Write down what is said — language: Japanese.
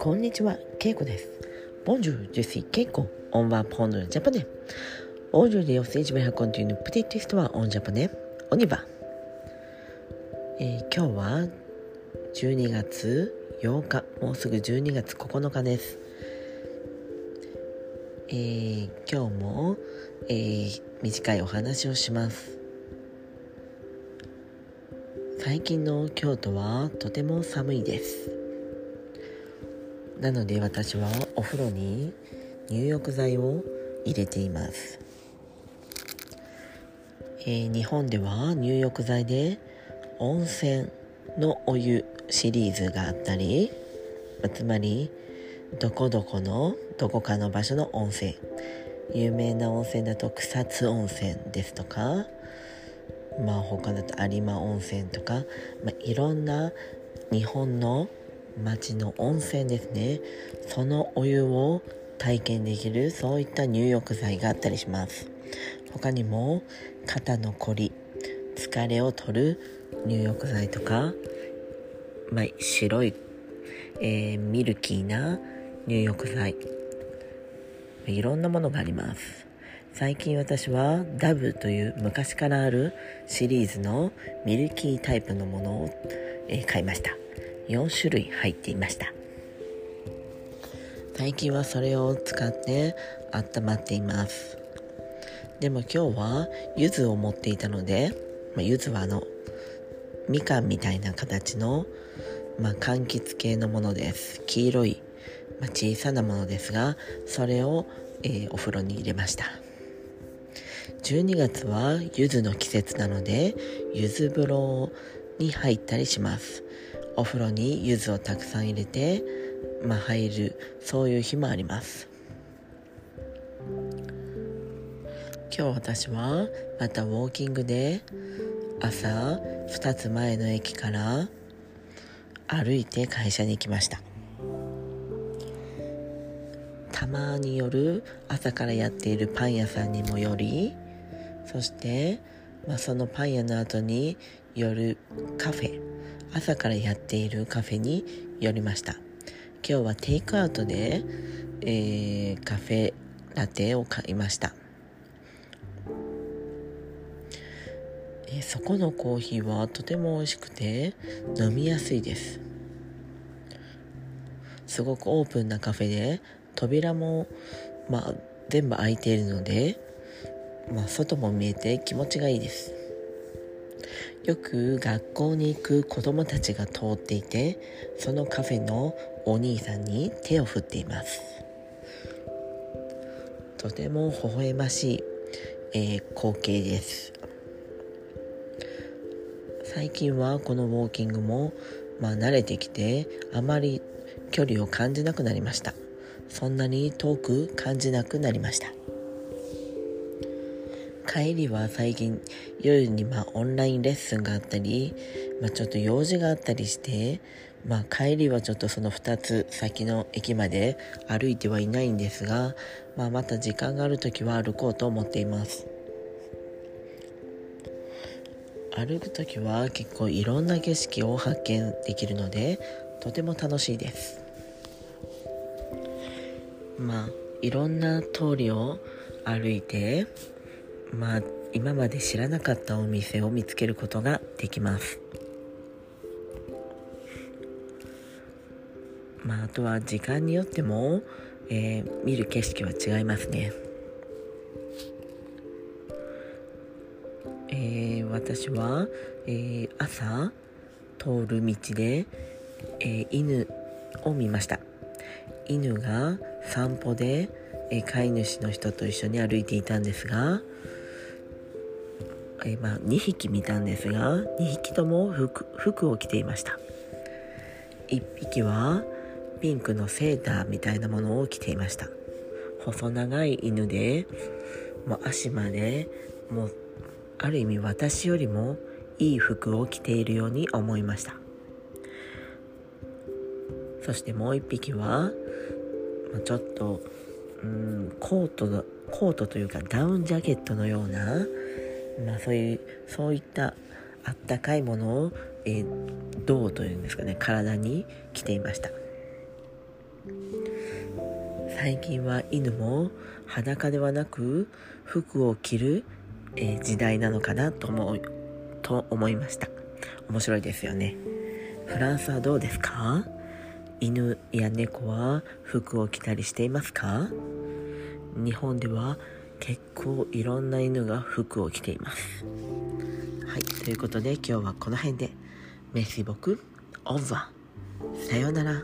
こんにちは、けいこです。ボンジュ、ジェスイ、けいこ、オンワーポンドジャパネ。オールでよせいじめはコプティティストはオンジャパネ、オニバ。えー、今日は十二月八日、もうすぐ十二月九日です。えー、今日も、えー、短いお話をします。最近の京都はとても寒いです。なので私はお風呂に入浴剤を入れています、えー日本では入浴剤で温泉のお湯シリーズがあったりつまりどこどこのどこかの場所の温泉有名な温泉だと草津温泉ですとかまあ他だと有馬温泉とか、まあ、いろんな日本の町の温泉ですね。そのお湯を体験できるそういった入浴剤があったりします。他にも肩のこり疲れを取る入浴剤とか、まあ、白い、えーミルキーな入浴剤。いろんなものがあります。最近私はダブという昔からあるシリーズのミルキータイプのものを、え買いました。4種類入っていました。最近はそれを使って温まっています。でも今日は柚子を持っていたので、まあ、柚子はあのみかんみたいな形の、まあ、柑橘系のものです。黄色い、まあ、小さなものですがそれを、えーお風呂に入れました。12月は柚子の季節なので柚子風呂に入ったりします。お風呂に柚子をたくさん入れて、まあ、入るそういう日もあります。今日私はまたウォーキングで朝2つ前の駅から歩いて会社に行きました。たまに夜朝からやっているパン屋さんにもよりそして、まあ、そのパン屋の後に夜カフェ朝からやっているカフェに寄りました。今日はテイクアウトで、えーカフェラテを買いました。えーそこのコーヒーはとても美味しくて飲みやすいです。すごくオープンなカフェで扉も、まあ、全部開いているので、まあ、外も見えて気持ちがいいです。よく学校に行く子供たちが通っていてそのカフェのお兄さんに手を振っています。とても微笑ましい、えー光景です。最近はこのウォーキングも、まあ、慣れてきてあまり距離を感じなくなりました。そんなに遠く感じなくなりました。帰りは最近夜にまあオンラインレッスンがあったり、まあ、ちょっと用事があったりして、まあ、帰りはちょっとその2つ先の駅まで歩いてはいないんですが、まあ、また時間がある時は歩こうと思っています。歩く時は結構いろんな景色を発見できるのでとても楽しいです。まあいろんな通りを歩いてまあ今まで知らなかったお店を見つけることができます。まああとは時間によっても、えー見る景色は違いますね。えー私は、えー朝通る道で、えー犬を見ました。犬が散歩で、えー飼い主の人と一緒に歩いていたんですが、えーまあ、2匹見たんですが2匹とも服服を着ていました。1匹はピンクのセーターみたいなものを着ていました。細長い犬でもう足までもうある意味私よりもいい服を着ているように思いました。そしてもう一匹は、ちょっとうんコートのコートというかダウンジャケットのような、まあ、そういうそういったあったかいものを、えー、銅というんですかね体に着ていました。最近は犬も裸ではなく服を着る、えー、時代なのかなと思うと思いました。面白いですよね。フランスはどうですか？犬や猫は服を着たりしていますか？日本では結構いろんな犬が服を着ています。はいということで今日はこの辺で。メッシ僕オーバー。さようなら。